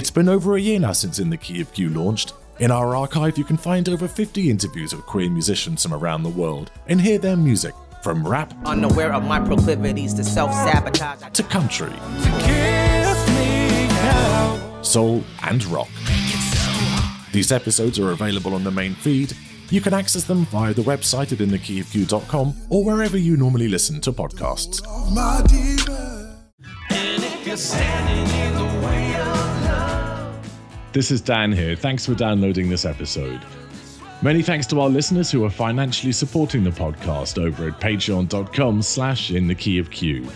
It's been over a year now since In the Key of Q launched. In our archive, you can find over 50 interviews with queer musicians from around the world and hear their music from rap, Unaware of my proclivities to self sabotage. to country, soul, and rock. These episodes are available on the main feed. You can access them via the website at inthekeyofq.com or wherever you normally listen to podcasts. This is Dan here. Thanks for downloading this episode. Many thanks to our listeners who are financially supporting the podcast over at patreon.com slash in the key of Q.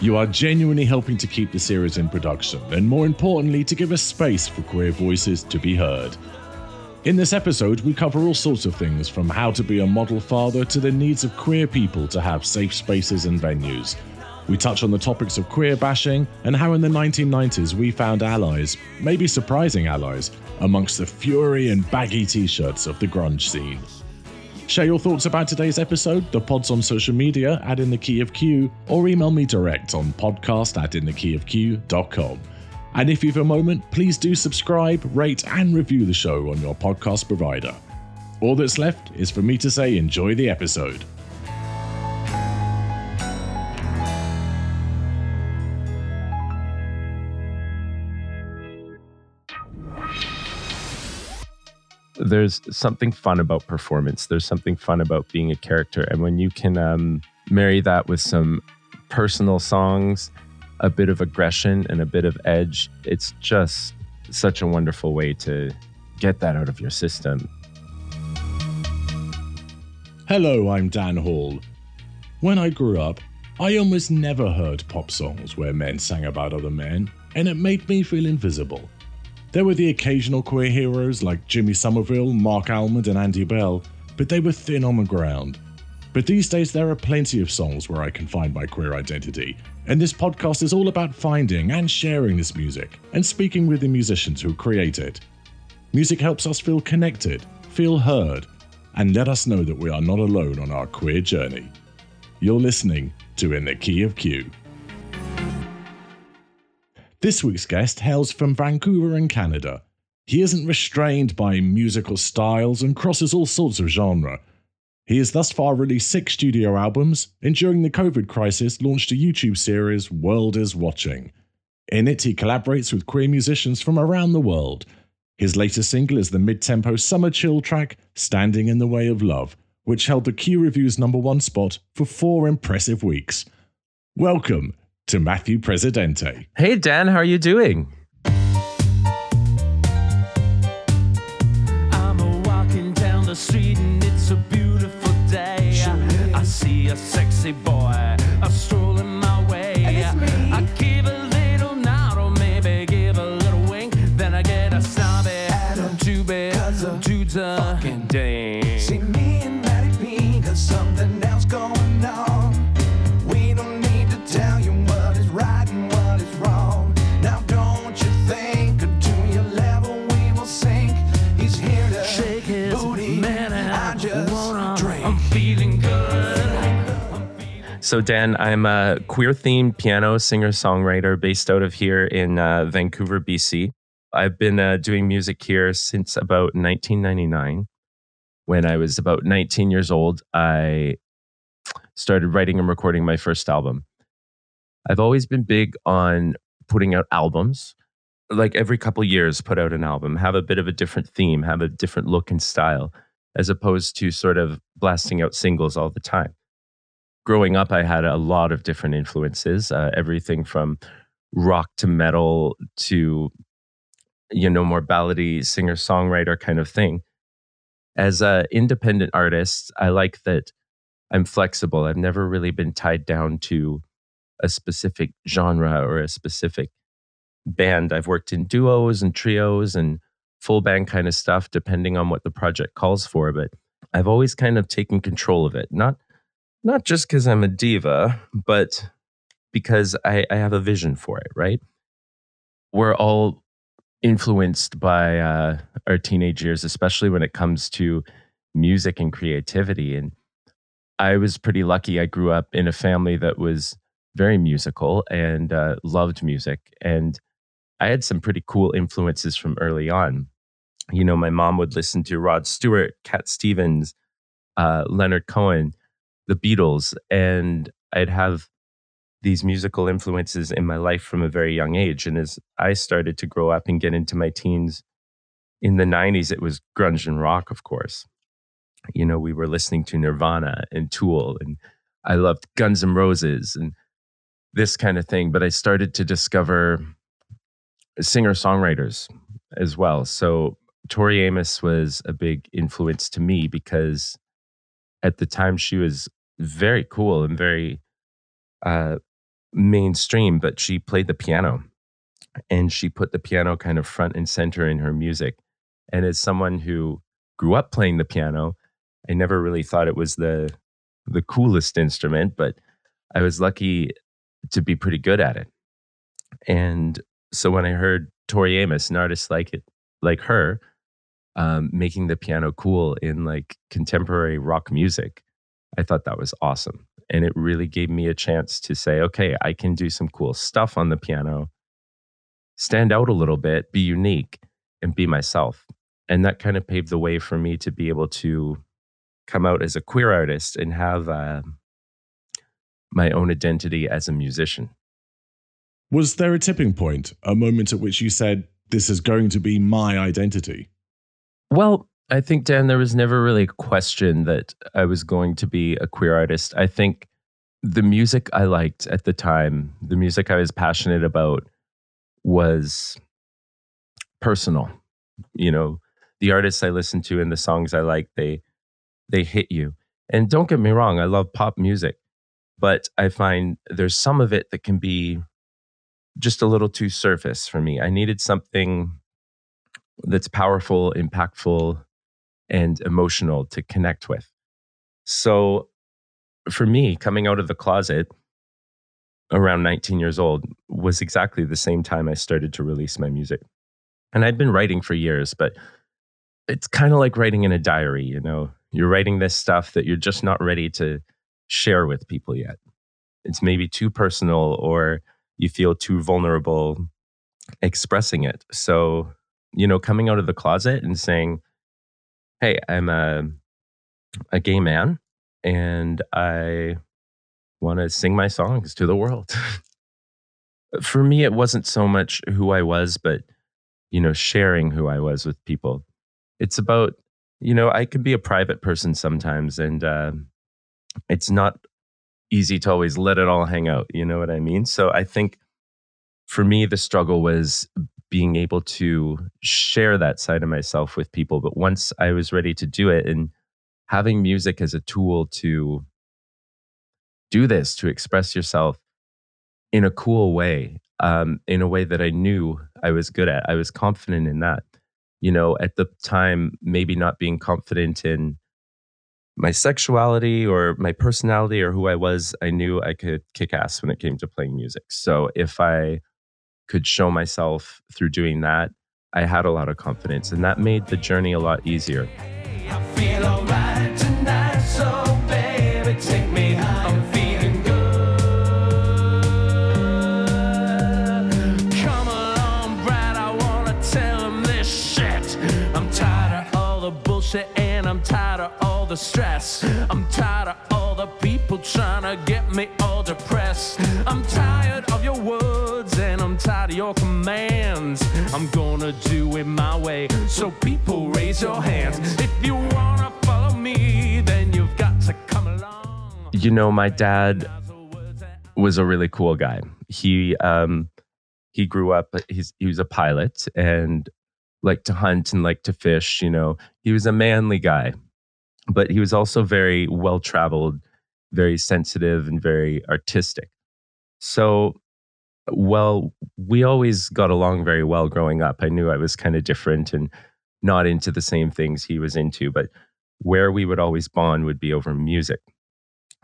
You are genuinely helping to keep the series in production, and more importantly, to give us space for queer voices to be heard. In this episode, we cover all sorts of things from how to be a model father to the needs of queer people to have safe spaces and venues. We touch on the topics of queer bashing and how in the 1990s we found allies, maybe surprising allies, amongst the fury and baggy t shirts of the grunge scene. Share your thoughts about today's episode, the pods on social media at In the Key of Q, or email me direct on podcast at inthekeyofq.com. And if you've a moment, please do subscribe, rate, and review the show on your podcast provider. All that's left is for me to say enjoy the episode. There's something fun about performance. There's something fun about being a character. And when you can um, marry that with some personal songs, a bit of aggression, and a bit of edge, it's just such a wonderful way to get that out of your system. Hello, I'm Dan Hall. When I grew up, I almost never heard pop songs where men sang about other men, and it made me feel invisible. There were the occasional queer heroes like Jimmy Somerville, Marc Almond, and Andy Bell, but they were thin on the ground. But these days, there are plenty of songs where I can find my queer identity, and this podcast is all about finding and sharing this music and speaking with the musicians who create it. Music helps us feel connected, feel heard, and let us know that we are not alone on our queer journey. You're listening to In the Key of Q. This week's guest hails from Vancouver in Canada. He isn't restrained by musical styles and crosses all sorts of genre. He has thus far released six studio albums and during the COVID crisis launched a YouTube series, World is Watching. In it, he collaborates with queer musicians from around the world. His latest single is the mid tempo summer chill track, Standing in the Way of Love, which held the Q Review's number one spot for four impressive weeks. Welcome to Matthew Presidente. Hey, Dan, how are you doing? I'm a walking down the street and it's a beautiful day. I see a sexy boy So, Dan, I'm a queer themed piano singer songwriter based out of here in uh, Vancouver, BC. I've been uh, doing music here since about 1999. When I was about 19 years old, I started writing and recording my first album. I've always been big on putting out albums. Like every couple years, put out an album, have a bit of a different theme, have a different look and style, as opposed to sort of blasting out singles all the time growing up, I had a lot of different influences, uh, everything from rock to metal to, you know, more ballady singer songwriter kind of thing. As an independent artist, I like that I'm flexible. I've never really been tied down to a specific genre or a specific band. I've worked in duos and trios and full band kind of stuff, depending on what the project calls for. But I've always kind of taken control of it. Not not just because I'm a diva, but because I, I have a vision for it, right? We're all influenced by uh, our teenage years, especially when it comes to music and creativity. And I was pretty lucky. I grew up in a family that was very musical and uh, loved music. And I had some pretty cool influences from early on. You know, my mom would listen to Rod Stewart, Cat Stevens, uh, Leonard Cohen, the Beatles, and I'd have these musical influences in my life from a very young age. And as I started to grow up and get into my teens in the 90s, it was grunge and rock, of course. You know, we were listening to Nirvana and Tool, and I loved Guns N' Roses and this kind of thing. But I started to discover singer songwriters as well. So Tori Amos was a big influence to me because at the time she was very cool and very uh, mainstream, but she played the piano and she put the piano kind of front and center in her music. And as someone who grew up playing the piano, I never really thought it was the the coolest instrument, but I was lucky to be pretty good at it. And so when I heard Tori Amos, an artist like it, like her, um, making the piano cool in like contemporary rock music, I thought that was awesome. And it really gave me a chance to say, okay, I can do some cool stuff on the piano, stand out a little bit, be unique, and be myself. And that kind of paved the way for me to be able to come out as a queer artist and have uh, my own identity as a musician. Was there a tipping point, a moment at which you said, This is going to be my identity? Well, I think, Dan, there was never really a question that I was going to be a queer artist. I think the music I liked at the time, the music I was passionate about, was personal. You know, the artists I listened to and the songs I liked, they they hit you. And don't get me wrong, I love pop music, but I find there's some of it that can be just a little too surface for me. I needed something that's powerful, impactful, and emotional to connect with. So for me, coming out of the closet around 19 years old was exactly the same time I started to release my music. And I'd been writing for years, but it's kind of like writing in a diary, you know. You're writing this stuff that you're just not ready to share with people yet. It's maybe too personal or you feel too vulnerable expressing it. So, you know, coming out of the closet and saying, "Hey, I'm a a gay man and I want to sing my songs to the world." For me, it wasn't so much who I was, but you know, sharing who I was with people. It's about, you know, I can be a private person sometimes, and uh, it's not easy to always let it all hang out. You know what I mean? So I think for me, the struggle was being able to share that side of myself with people. But once I was ready to do it and having music as a tool to do this, to express yourself in a cool way, um, in a way that I knew I was good at, I was confident in that. You know, at the time, maybe not being confident in my sexuality or my personality or who I was, I knew I could kick ass when it came to playing music. So if I could show myself through doing that, I had a lot of confidence and that made the journey a lot easier. I feel tonight, so baby, take me high. I'm feeling good. Come along, Brad, I wanna tell him this shit. I'm tired of all the bullshit and I'm tired of all the stress. I'm tired of all the people trying to get me all depressed. I'm tired of your words and tired of your commands. I'm gonna do it my way, so people raise your hands. If you wanna follow me, then you've got to come along. You know, my dad was a really cool guy. He um he grew up he's he was a pilot and liked to hunt and liked to fish, you know. He was a manly guy. But he was also very well traveled, very sensitive and very artistic. So well, we always got along very well growing up. I knew I was kind of different and not into the same things he was into, but where we would always bond would be over music.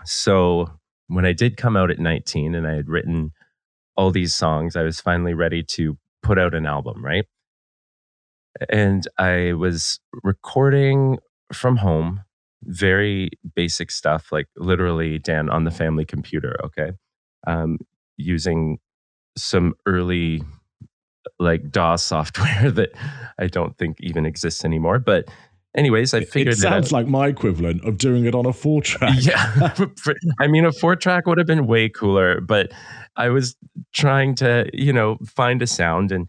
So when I did come out at 19 and I had written all these songs, I was finally ready to put out an album, right? And I was recording from home, very basic stuff, like literally, Dan, on the family computer, okay? Um, using some early like DAW software that I don't think even exists anymore. But anyways, I figured it sounds like my equivalent of doing it on a four track. Yeah. I mean, a four track would have been way cooler, but I was trying to, you know, find a sound and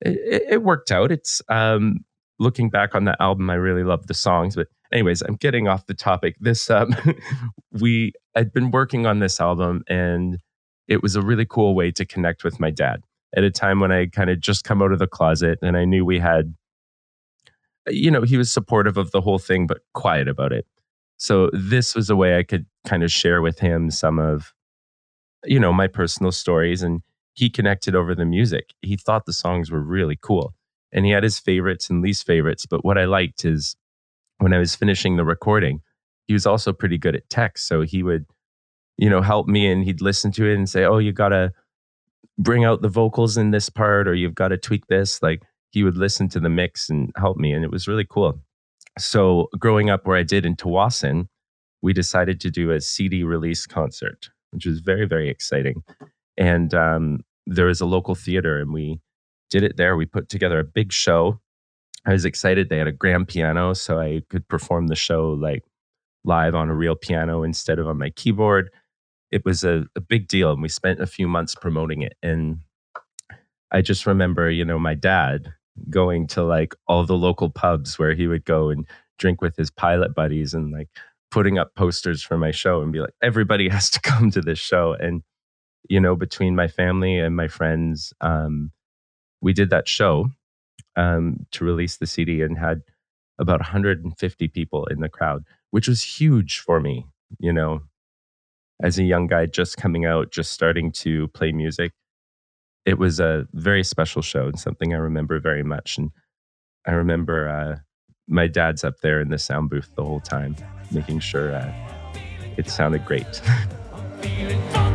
it, it worked out. It's um, looking back on that album, I really love the songs. But, anyways, I'm getting off the topic. This, um, we, I'd been working on this album and it was a really cool way to connect with my dad at a time when I kind of just come out of the closet and I knew we had, you know, he was supportive of the whole thing, but quiet about it. So this was a way I could kind of share with him some of, you know, my personal stories. And he connected over the music. He thought the songs were really cool. And he had his favorites and least favorites. But what I liked is when I was finishing the recording, he was also pretty good at text. So he would, you know, help me and he'd listen to it and say, Oh, you gotta bring out the vocals in this part or you've got to tweak this. Like he would listen to the mix and help me. And it was really cool. So growing up where I did in Tsawwassen, we decided to do a CD release concert, which was very, very exciting. And um, there was a local theater and we did it there. We put together a big show. I was excited. They had a grand piano, so I could perform the show like live on a real piano instead of on my keyboard. It was a, a big deal, and we spent a few months promoting it. And I just remember, you know, my dad going to like all the local pubs where he would go and drink with his pilot buddies and like putting up posters for my show and be like, everybody has to come to this show. And, you know, between my family and my friends, um, we did that show um, to release the CD and had about 150 people in the crowd, which was huge for me, you know, as a young guy just coming out, just starting to play music. It was a very special show and something I remember very much. And I remember uh, my dad's up there in the sound booth the whole time, making sure uh, it sounded great.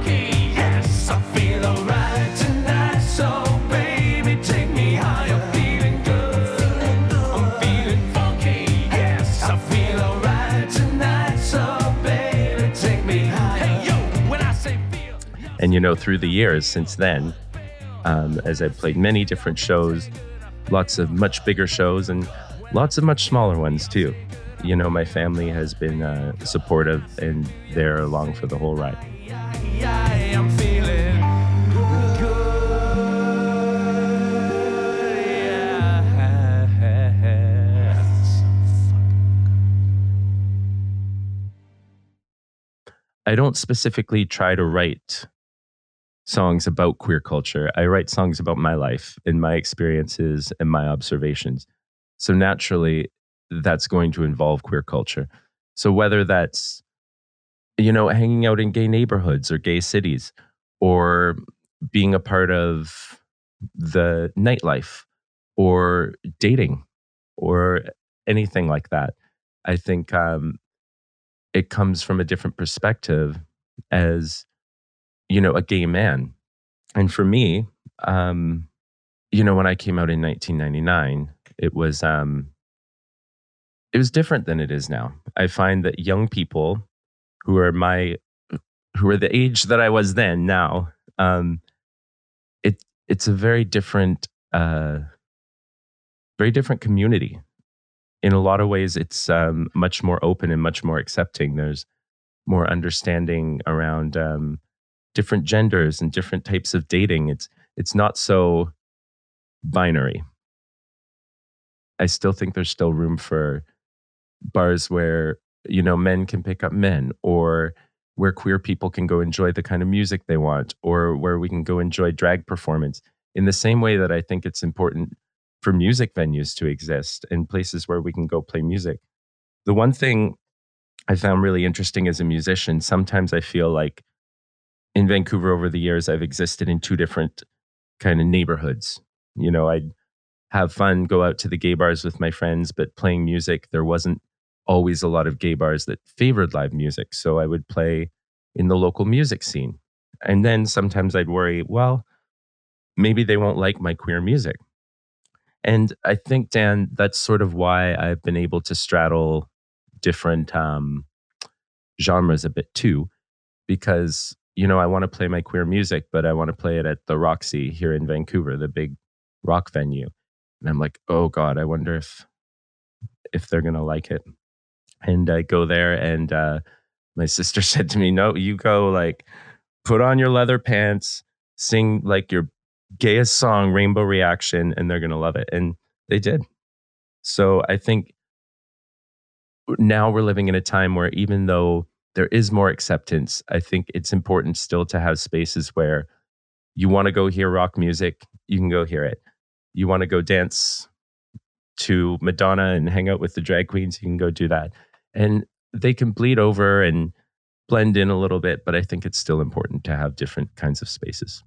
And you know, through the years since then, um, as I've played many different shows, lots of much bigger shows and lots of much smaller ones too. You know, my family has been uh, supportive and they're along for the whole ride. I don't specifically try to write songs about queer culture. I write songs about my life and my experiences and my observations. So naturally, that's going to involve queer culture. So whether that's, you know, hanging out in gay neighborhoods or gay cities or being a part of the nightlife or dating or anything like that, I think um, it comes from a different perspective as you know a gay man. And for me um you know when i came out in 1999 it was um it was different than it is now. I find that young people who are my who are the age that i was then now um it it's a very different uh very different community. In a lot of ways it's um much more open and much more accepting. There's more understanding around um different genders and different types of dating. It's it's not so binary. I still think there's still room for bars where you know men can pick up men or where queer people can go enjoy the kind of music they want or where we can go enjoy drag performance in the same way that I think it's important for music venues to exist and places where we can go play music. The one thing I found really interesting as a musician, sometimes I feel like in Vancouver over the years, I've existed in two different kind of neighborhoods. You know, I'd have fun, go out to the gay bars with my friends, but playing music, there wasn't always a lot of gay bars that favored live music. So I would play in the local music scene. And then sometimes I'd worry, well, maybe they won't like my queer music. And I think, Dan, that's sort of why I've been able to straddle different um, genres a bit too, because you know, I want to play my queer music, but I want to play it at the Roxy here in Vancouver, the big rock venue. And I'm like, oh God, I wonder if if they're gonna like it. And I go there and uh my sister said to me, No, you go like put on your leather pants, sing like your gayest song, Rainbow Reaction, and they're gonna love it. And they did. So I think now we're living in a time where even though there is more acceptance, I think it's important still to have spaces where you want to go hear rock music, you can go hear it. You want to go dance to Madonna and hang out with the drag queens, you can go do that. And they can bleed over and blend in a little bit, but I think it's still important to have different kinds of spaces.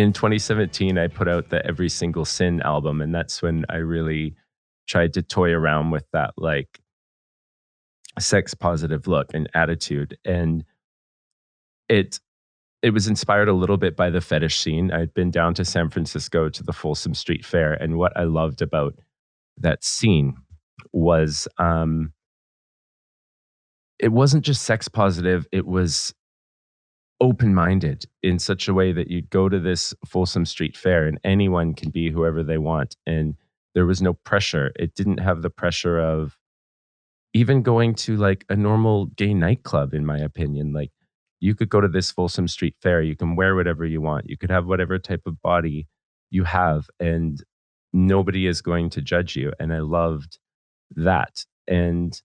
In 2017 i put out the every single sin album and that's when i really tried to toy around with that like sex positive look and attitude and it it was inspired a little bit by the fetish scene. I'd been down to san francisco to the folsom street fair and what i loved about that scene was um it wasn't just sex positive it was open minded in such a way that you'd go to this Folsom Street Fair and anyone can be whoever they want. And there was no pressure. It didn't have the pressure of even going to like a normal gay nightclub, in my opinion. Like you could go to this Folsom Street Fair, you can wear whatever you want, you could have whatever type of body you have, and nobody is going to judge you. And I loved that. And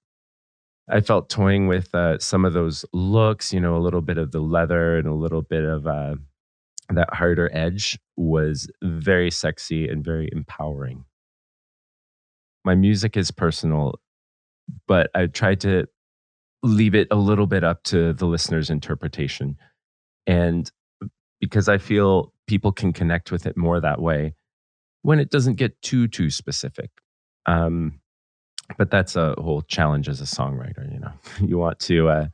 I felt toying with uh, some of those looks, you know, a little bit of the leather and a little bit of uh, that harder edge was very sexy and very empowering. My music is personal, but I tried to leave it a little bit up to the listener's interpretation. And because I feel people can connect with it more that way when it doesn't get too, too specific. Um, but that's a whole challenge as a songwriter you know. You want to uh,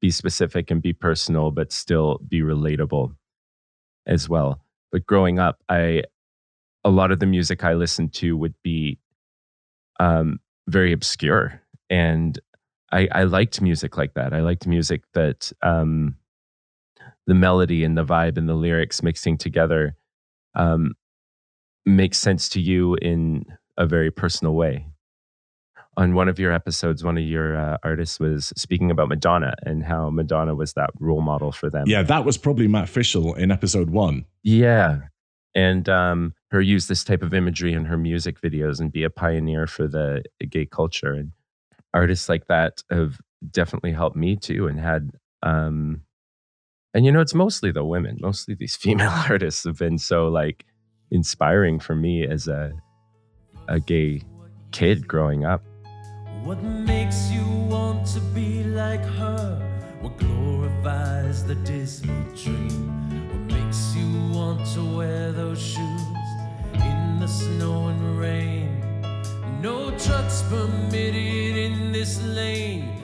be specific and be personal but still be relatable as well. But growing up i a lot of the music i listened to would be um, very obscure. And I, I liked music like that. I liked music that um, the melody and the vibe and the lyrics mixing together um, makes sense to you in a very personal way on one of your episodes, one of your uh, artists was speaking about Madonna and how Madonna was that role model for them. Yeah, that was probably Matt Fishel in episode one. Yeah. And um, her use this type of imagery in her music videos and be a pioneer for the gay culture. And artists like that have definitely helped me too and had um and you know it's mostly the women mostly these female artists have been so like inspiring for me as a a gay kid growing up What makes you want to be like her? What glorifies the Disney dream? What makes you want to wear those shoes in the snow and rain? No trucks permitted in this lane.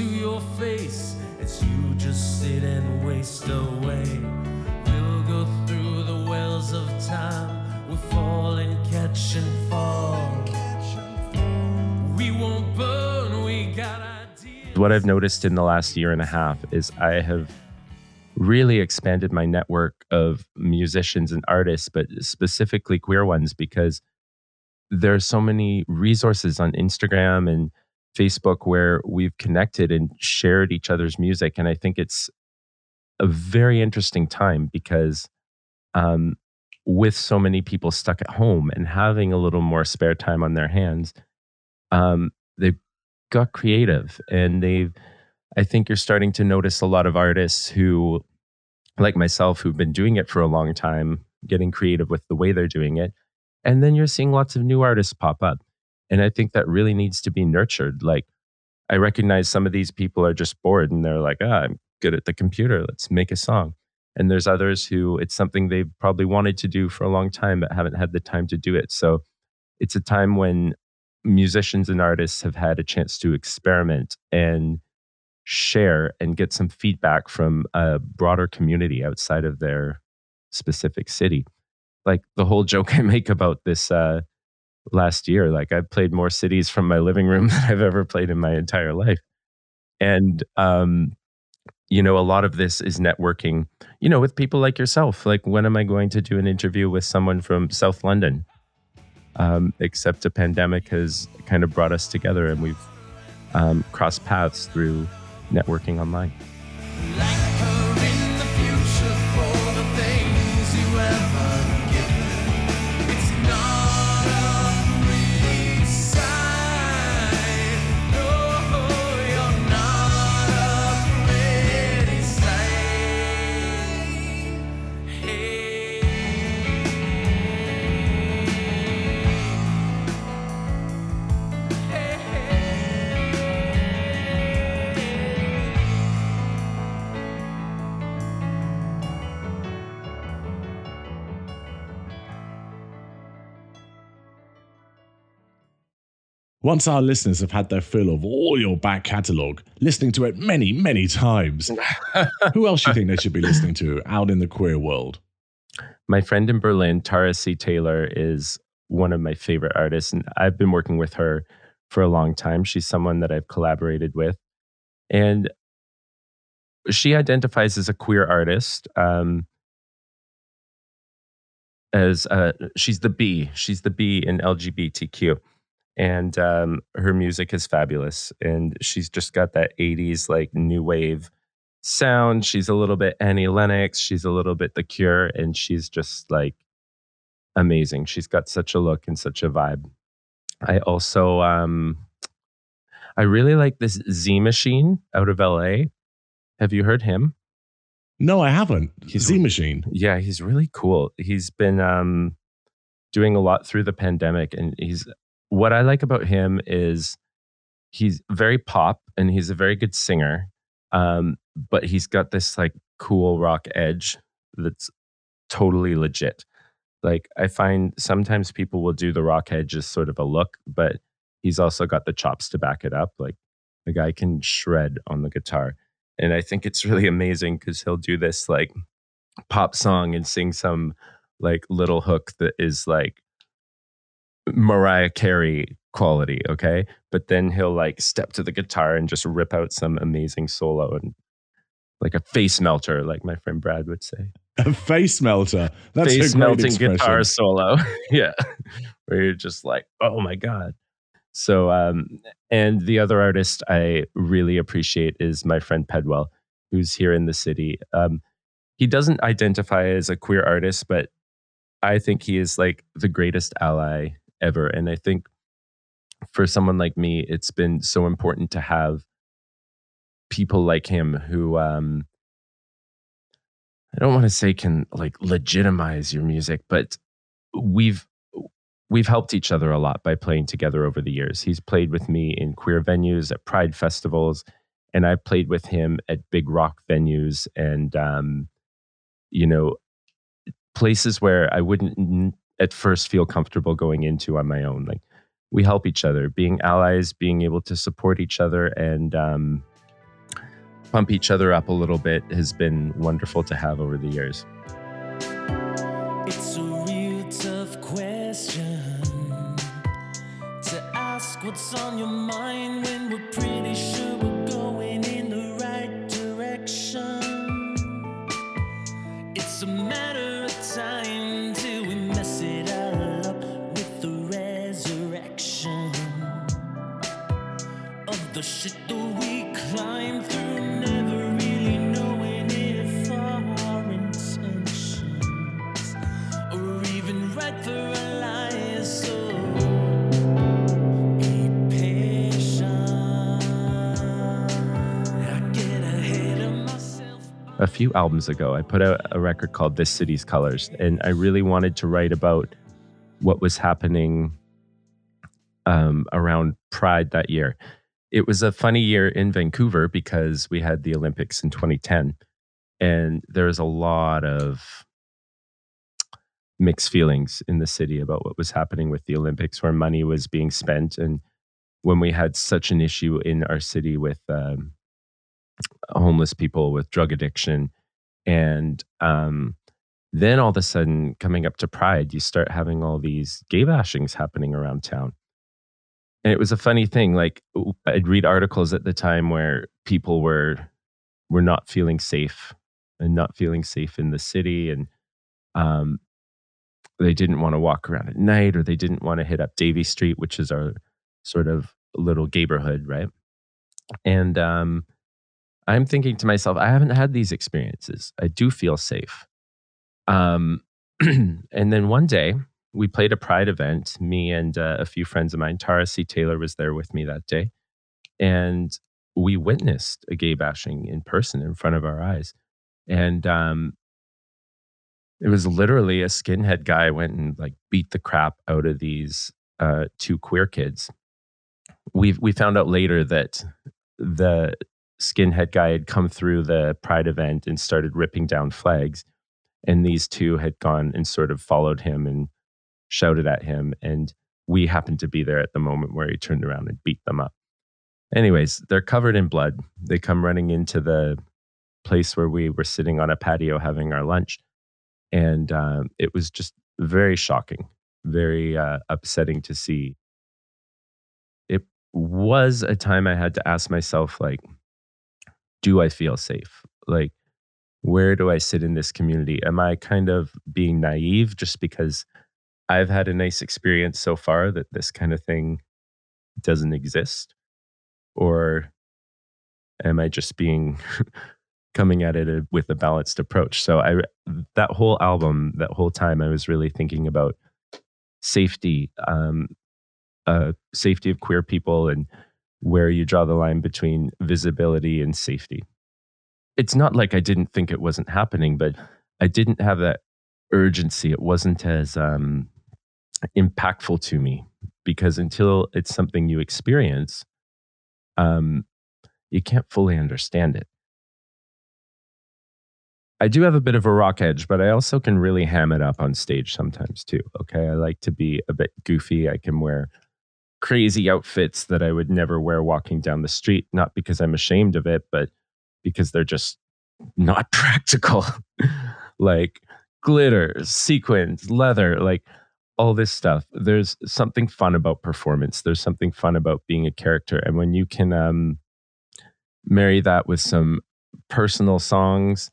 Into your face as you just sit and waste away. We'll go through the wells of time, we'll fall and catch and fall. We won't burn, we got ideas. what I've noticed in the last year and a half is I have really expanded my network of musicians and artists, but specifically queer ones, because there are so many resources on Instagram and Facebook where we've connected and shared each other's music. And I think it's a very interesting time because um, with so many people stuck at home and having a little more spare time on their hands, um, they've got creative and they've I think you're starting to notice a lot of artists who, like myself, who've been doing it for a long time, getting creative with the way they're doing it. And then you're seeing lots of new artists pop up. And I think that really needs to be nurtured. Like, I recognize some of these people are just bored and they're like, ah, I'm good at the computer. Let's make a song. And there's others who it's something they've probably wanted to do for a long time, but haven't had the time to do it. So it's a time when musicians and artists have had a chance to experiment and share and get some feedback from a broader community outside of their specific city. Like the whole joke I make about this uh, last year, like I've played more cities from my living room than I've ever played in my entire life. And, um, you know, a lot of this is networking, you know, with people like yourself. Like, when am I going to do an interview with someone from South London? Um, except a pandemic has kind of brought us together and we've um, crossed paths through networking online. Once our listeners have had their fill of all your back catalogue, listening to it many, many times, who else do you think they should be listening to out in the queer world? My friend in Berlin, Tara C. Taylor, is one of my favorite artists, and I've been working with her for a long time. She's someone that I've collaborated with. And she identifies as a queer artist. Um, as uh, she's the B, she's the B in LGBTQ and um, her music is fabulous and she's just got that 80s like new wave sound. She's a little bit annie lennox she's a little bit the cure and she's just like amazing. She's got such a look and such a vibe. I also um i really like this z machine out of la have you heard him? No, I haven't. He's- Z Machine. yeah he's really cool. He's been um doing a lot through the pandemic and he's what i like about him is he's very pop and he's a very good singer um but he's got this like cool rock edge that's totally legit. Like i find sometimes people will do the rock edge as sort of a look but he's also got the chops to back it up. Like the guy can shred on the guitar. And i think it's really amazing because he'll do this like pop song and sing some like little hook that is like Mariah Carey quality, okay? But then he'll like step to the guitar and just rip out some amazing solo and like a face melter, like my friend Brad would say. A face melter. That's a face great melting expression. guitar solo. yeah. Where you're just like, oh my God. So um and the other artist I really appreciate is my friend Pedwell, who's here in the city. Um he doesn't identify as a queer artist, but I think he is like the greatest ally ever. And I think for someone like me, it's been so important to have people like him who um I don't want to say can like legitimize your music, but we've we've helped each other a lot by playing together over the years. He's played with me in queer venues at pride festivals, and I've played with him at big rock venues and um, you know places where I wouldn't at first feel comfortable going into on my own. Like we help each other, being allies, being able to support each other, and um, pump each other up a little bit has been wonderful to have over the years. A few albums ago, I put out a record called This City's Colors, and I really wanted to write about what was happening um, around Pride that year. It was a funny year in Vancouver because we had the Olympics in 2010, and there was a lot of mixed feelings in the city about what was happening with the Olympics, where money was being spent, and when we had such an issue in our city with um, homeless people with drug addiction, and um, then all of a sudden, coming up to Pride, you start having all these gay bashings happening around town. And it was a funny thing. Like I'd read articles at the time where people were were not feeling safe and not feeling safe in the city, and um, they didn't want to walk around at night, or they didn't want to hit up Davie Street, which is our sort of little neighborhood, right? And um, I'm thinking to myself, I haven't had these experiences. I do feel safe. Um, and then one day we played a pride event. Me and uh, a few friends of mine, Tara C. Taylor was there with me that day. And we witnessed a gay bashing in person in front of our eyes. And um, it was literally a skinhead guy went and like beat the crap out of these uh, two queer kids. We we found out later that the skinhead guy had come through the pride event and started ripping down flags and these two had gone and sort of followed him and shouted at him and we happened to be there at the moment where he turned around and beat them up. Anyways they're covered in blood. They come running into the place where we were sitting on a patio having our lunch and um, it was just very shocking very uh, upsetting to see. It was a time i had to ask myself like do i feel safe like where do I sit in this community? Am I kind of being naive just because I've had a nice experience so far that this kind of thing doesn't exist? Or am I just being coming at it uh, with a balanced approach? So I that whole album, that whole time I was really thinking about safety, um, uh, safety of queer people and where you draw the line between visibility and safety it's not like I didn't think it wasn't happening, but I didn't have that urgency. It wasn't as um, impactful to me because until it's something you experience, um, you can't fully understand it. I do have a bit of a rock edge, but I also can really ham it up on stage sometimes too. Okay. I like to be a bit goofy. I can wear crazy outfits that I would never wear walking down the street, not because I'm ashamed of it, but because they're just not practical. like glitter, sequins, leather, like all this stuff. There's something fun about performance. There's something fun about being a character. And when you can um, marry that with some personal songs,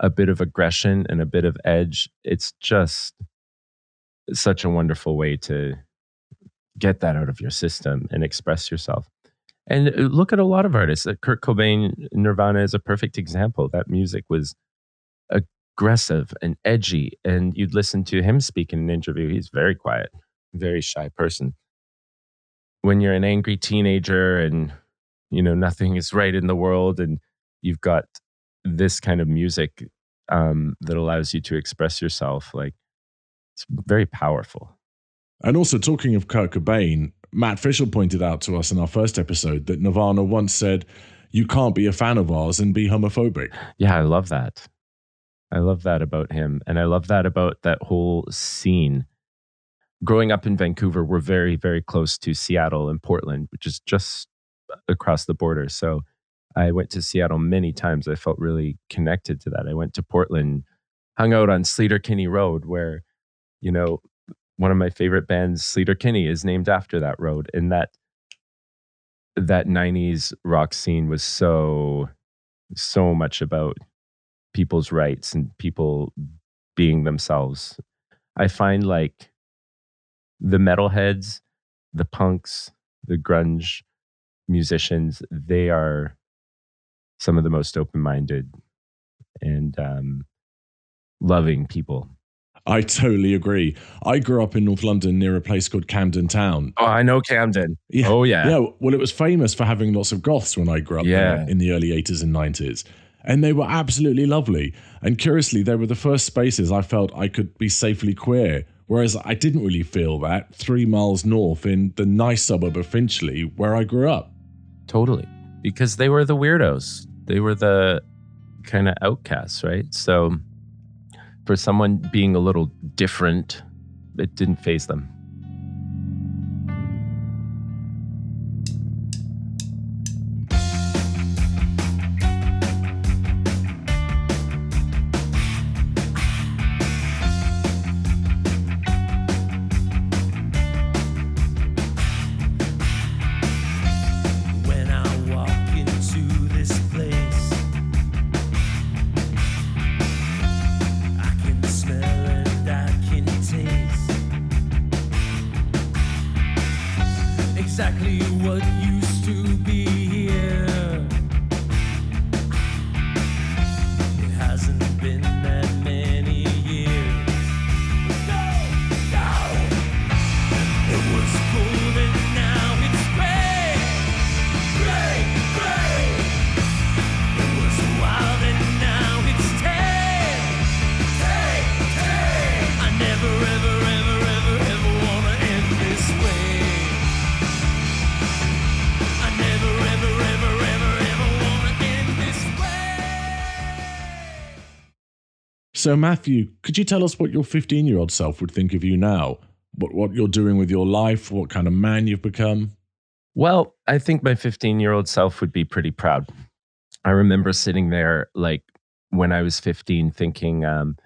a bit of aggression and a bit of edge, it's just such a wonderful way to get that out of your system and express yourself. And uh, look at a lot of artists. Uh, Kurt Cobain, Nirvana is a perfect example. That music was aggressive and edgy. And you'd listen to him speak in an interview. He's very quiet, very shy person. When you're an angry teenager and, you know, nothing is right in the world and you've got this kind of music um, that allows you to express yourself, like it's very powerful. And also, talking of Kurt Cobain, Matt Fishel pointed out to us in our first episode that Nirvana once said, You can't be a fan of ours and be homophobic. Yeah, I love that. I love that about him. And I love that about that whole scene. Growing up in Vancouver, we're very, very close to Seattle and Portland, which is just across the border. So I went to Seattle many times. I felt really connected to that. I went to Portland, hung out on Sleater-Kinney Road, where, you know, one of my favorite bands, Sleater-Kinney, is named after that road. And that that 90s rock scene was so so much about people's rights and people being themselves. I find like the metalheads, the punks, the grunge musicians, they are some of the most open-minded and um, loving people I totally agree. I grew up in North London near a place called Camden Town. Oh, I know Camden. Yeah. Oh, yeah. Yeah. Well, it was famous for having lots of goths when I grew up Yeah. there in the early 80s and 90s. And they were absolutely lovely. And curiously, they were the first spaces I felt I could be safely queer Whereas I didn't really feel that three miles north in the nice suburb of Finchley, where I grew up. Totally. Because they were the weirdos. They were the kind of outcasts, right? So for someone being a little different, it didn't faze them. So, Matthew, could you tell us what your 15 year old self would think of you now? What, what you're doing with your life? What kind of man you've become? Well, I think my 15 year old self would be pretty proud. I remember sitting there, like when I was 15, thinking, um,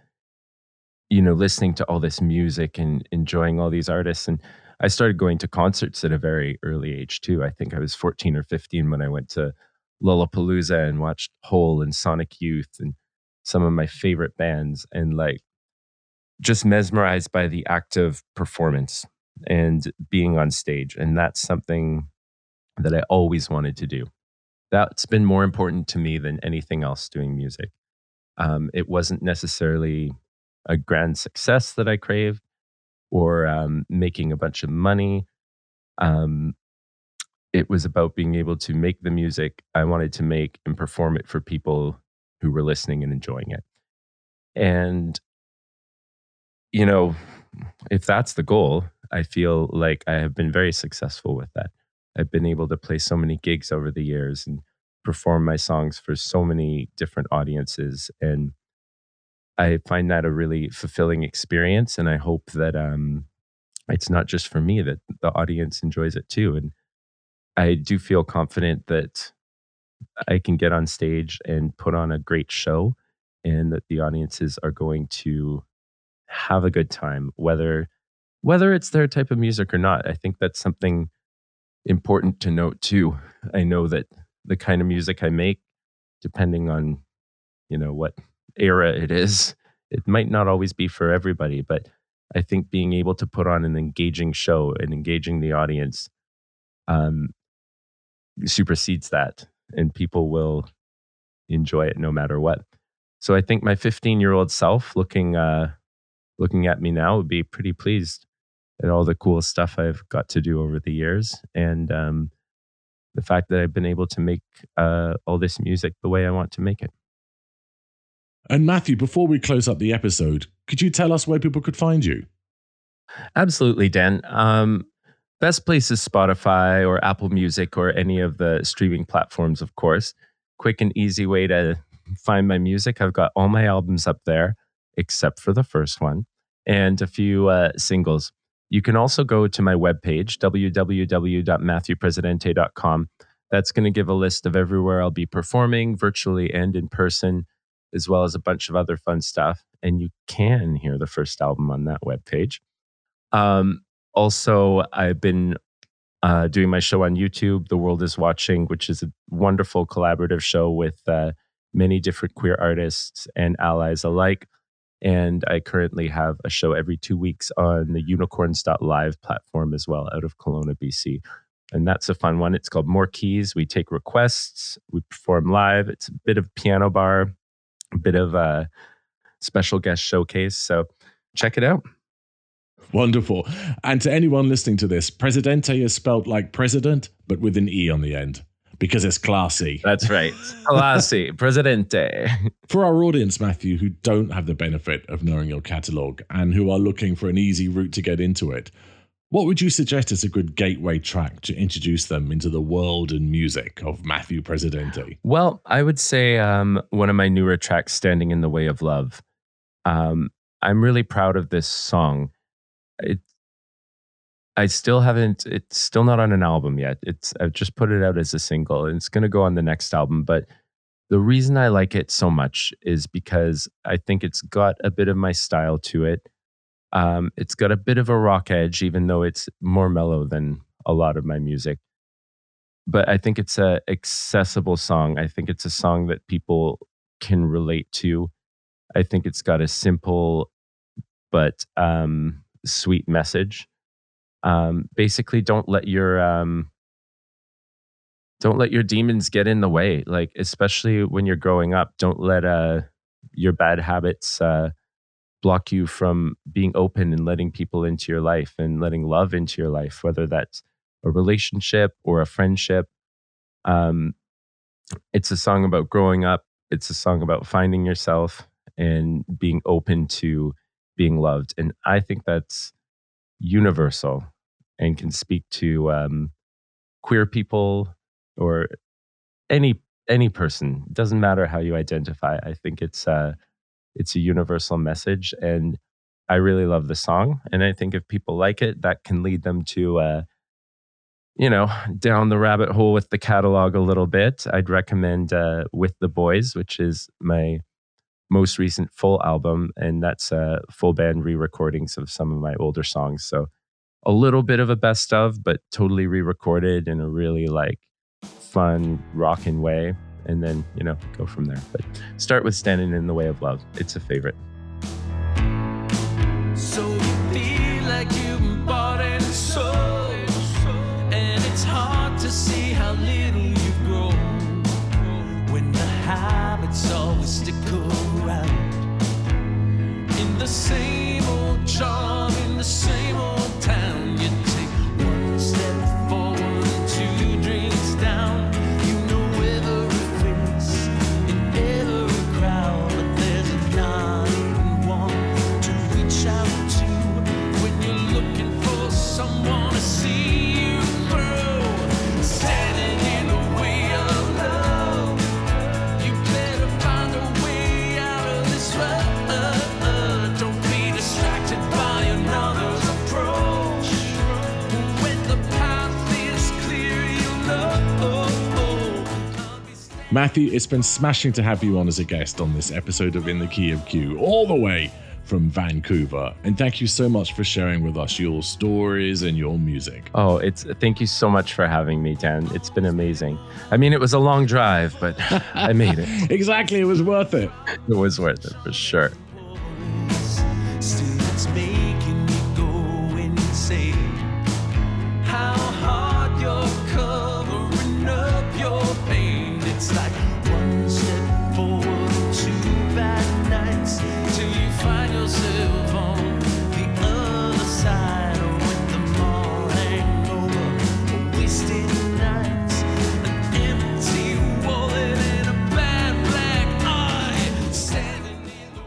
you know, listening to all this music and enjoying all these artists. And I started going to concerts at a very early age, too. I think I was 14 or 15 when I went to Lollapalooza and watched Hole and Sonic Youth and some of my favorite bands. And like, just mesmerized by the act of performance and being on stage. And that's something that I always wanted to do. That's been more important to me than anything else doing music. Um, it wasn't necessarily a grand success that I craved or um, making a bunch of money. Um, it was about being able to make the music I wanted to make and perform it for people who were listening and enjoying it. And, you know, if that's the goal, I feel like I have been very successful with that. I've been able to play so many gigs over the years and perform my songs for so many different audiences. And I find that a really fulfilling experience. And I hope that um, it's not just for me, that the audience enjoys it too. And I do feel confident that I can get on stage and put on a great show and that the audiences are going to have a good time, whether whether it's their type of music or not. I think that's something important to note too. I know that the kind of music I make, depending on, you know, what era it is, it might not always be for everybody, but I think being able to put on an engaging show and engaging the audience um, supersedes that, and people will enjoy it no matter what. So I think my 15 year old self, looking uh, looking at me now, would be pretty pleased at all the cool stuff I've got to do over the years, and um, the fact that I've been able to make uh, all this music the way I want to make it. And Matthew, before we close up the episode, could you tell us where people could find you? Absolutely, Dan. Um, best place is Spotify or Apple Music or any of the streaming platforms, of course. Quick and easy way to find my music. I've got all my albums up there, except for the first one, and a few uh, singles. You can also go to my webpage, www.matthewpresidente.com. That's going to give a list of everywhere I'll be performing, virtually and in person, as well as a bunch of other fun stuff. And you can hear the first album on that webpage. Um, also, I've been uh, doing my show on YouTube, The World is Watching, which is a wonderful collaborative show with uh, many different queer artists and allies alike. And I currently have a show every two weeks on the unicorns.live platform as well, out of Kelowna, BC. And that's a fun one. It's called More Keys. We take requests, we perform live. It's a bit of piano bar, a bit of a special guest showcase. So check it out. Wonderful. And to anyone listening to this, Presidente is spelt like president, but with an E on the end. because it's classy. That's right. Classy. Presidente. For our audience, Matthew, who don't have the benefit of knowing your catalogue and who are looking for an easy route to get into it, what would you suggest as a good gateway track to introduce them into the world and music of Matthew Presidente? Well, I would say um, one of my newer tracks, Standing in the Way of Love. Um, I'm really proud of this song. It, I still haven't, it's still not on an album yet. It's, I've just put it out as a single and it's going to go on the next album. But the reason I like it so much is because I think it's got a bit of my style to it. Um, it's got a bit of a rock edge, even though it's more mellow than a lot of my music. But I think it's a accessible song. I think it's a song that people can relate to. I think it's got a simple but um, sweet message. Um, basically, don't let your um, don't let your demons get in the way. Like especially when you're growing up, don't let uh, your bad habits uh, block you from being open and letting people into your life and letting love into your life, whether that's a relationship or a friendship. Um, it's a song about growing up. It's a song about finding yourself and being open to being loved. And I think that's universal and can speak to um, queer people or any any person. It doesn't matter how you identify. I think it's uh, it's a universal message, and I really love the song. And I think if people like it, that can lead them to. Uh, you know, down the rabbit hole with the catalog a little bit, I'd recommend uh, With the Boys, which is my most recent full album, and that's uh, full band re recordings of some of my older songs. So a little bit of a best of, but totally re recorded in a really like fun, rocking way. And then, you know, go from there. But start with Standing in the Way of Love. It's a favorite. So you feel like you've bought and sold, and it's hard to see how little you've grown when the habits always stick around. The same Matthew, it's been smashing to have you on as a guest on this episode of In the Key of Q, all the way from Vancouver. And thank you so much for sharing with us your stories and your music. Oh, it's thank you so much for having me, Dan. It's been amazing. I mean, it was a long drive, but I made it. Exactly, it was worth it. It was worth it for sure.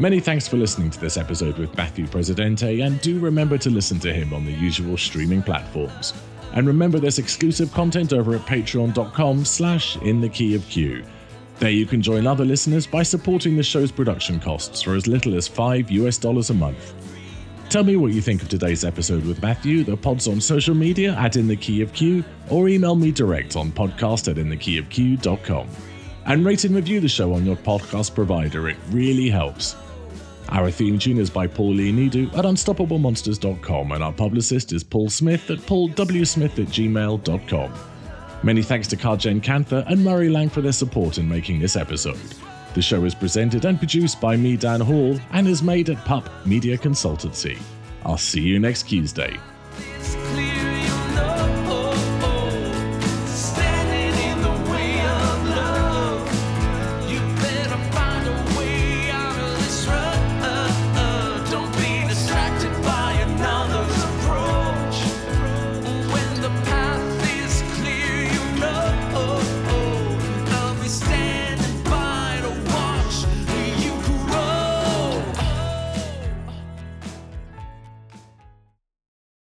Many thanks for listening to this episode with Matthew Presidente, and do remember to listen to him on the usual streaming platforms. And remember there's exclusive content over at patreon.com slash in the key of Q. There you can join other listeners by supporting the show's production costs for as little as 5 US dollars a month. Tell me what you think of today's episode with Matthew, the pods on social media at In the Key of Q, or email me direct on podcast at inthekeyofq.com. And rate and review the show on your podcast provider, it really helps. Our theme tune is by Paul Lee Nidu at unstoppablemonsters.com, and our publicist is Paul Smith at paulwsmith at gmail.com. Many thanks to Karjen Kantha and Murray Lang for their support in making this episode. The show is presented and produced by me, Dan Hall, and is made at PUP Media Consultancy. I'll see you next Tuesday.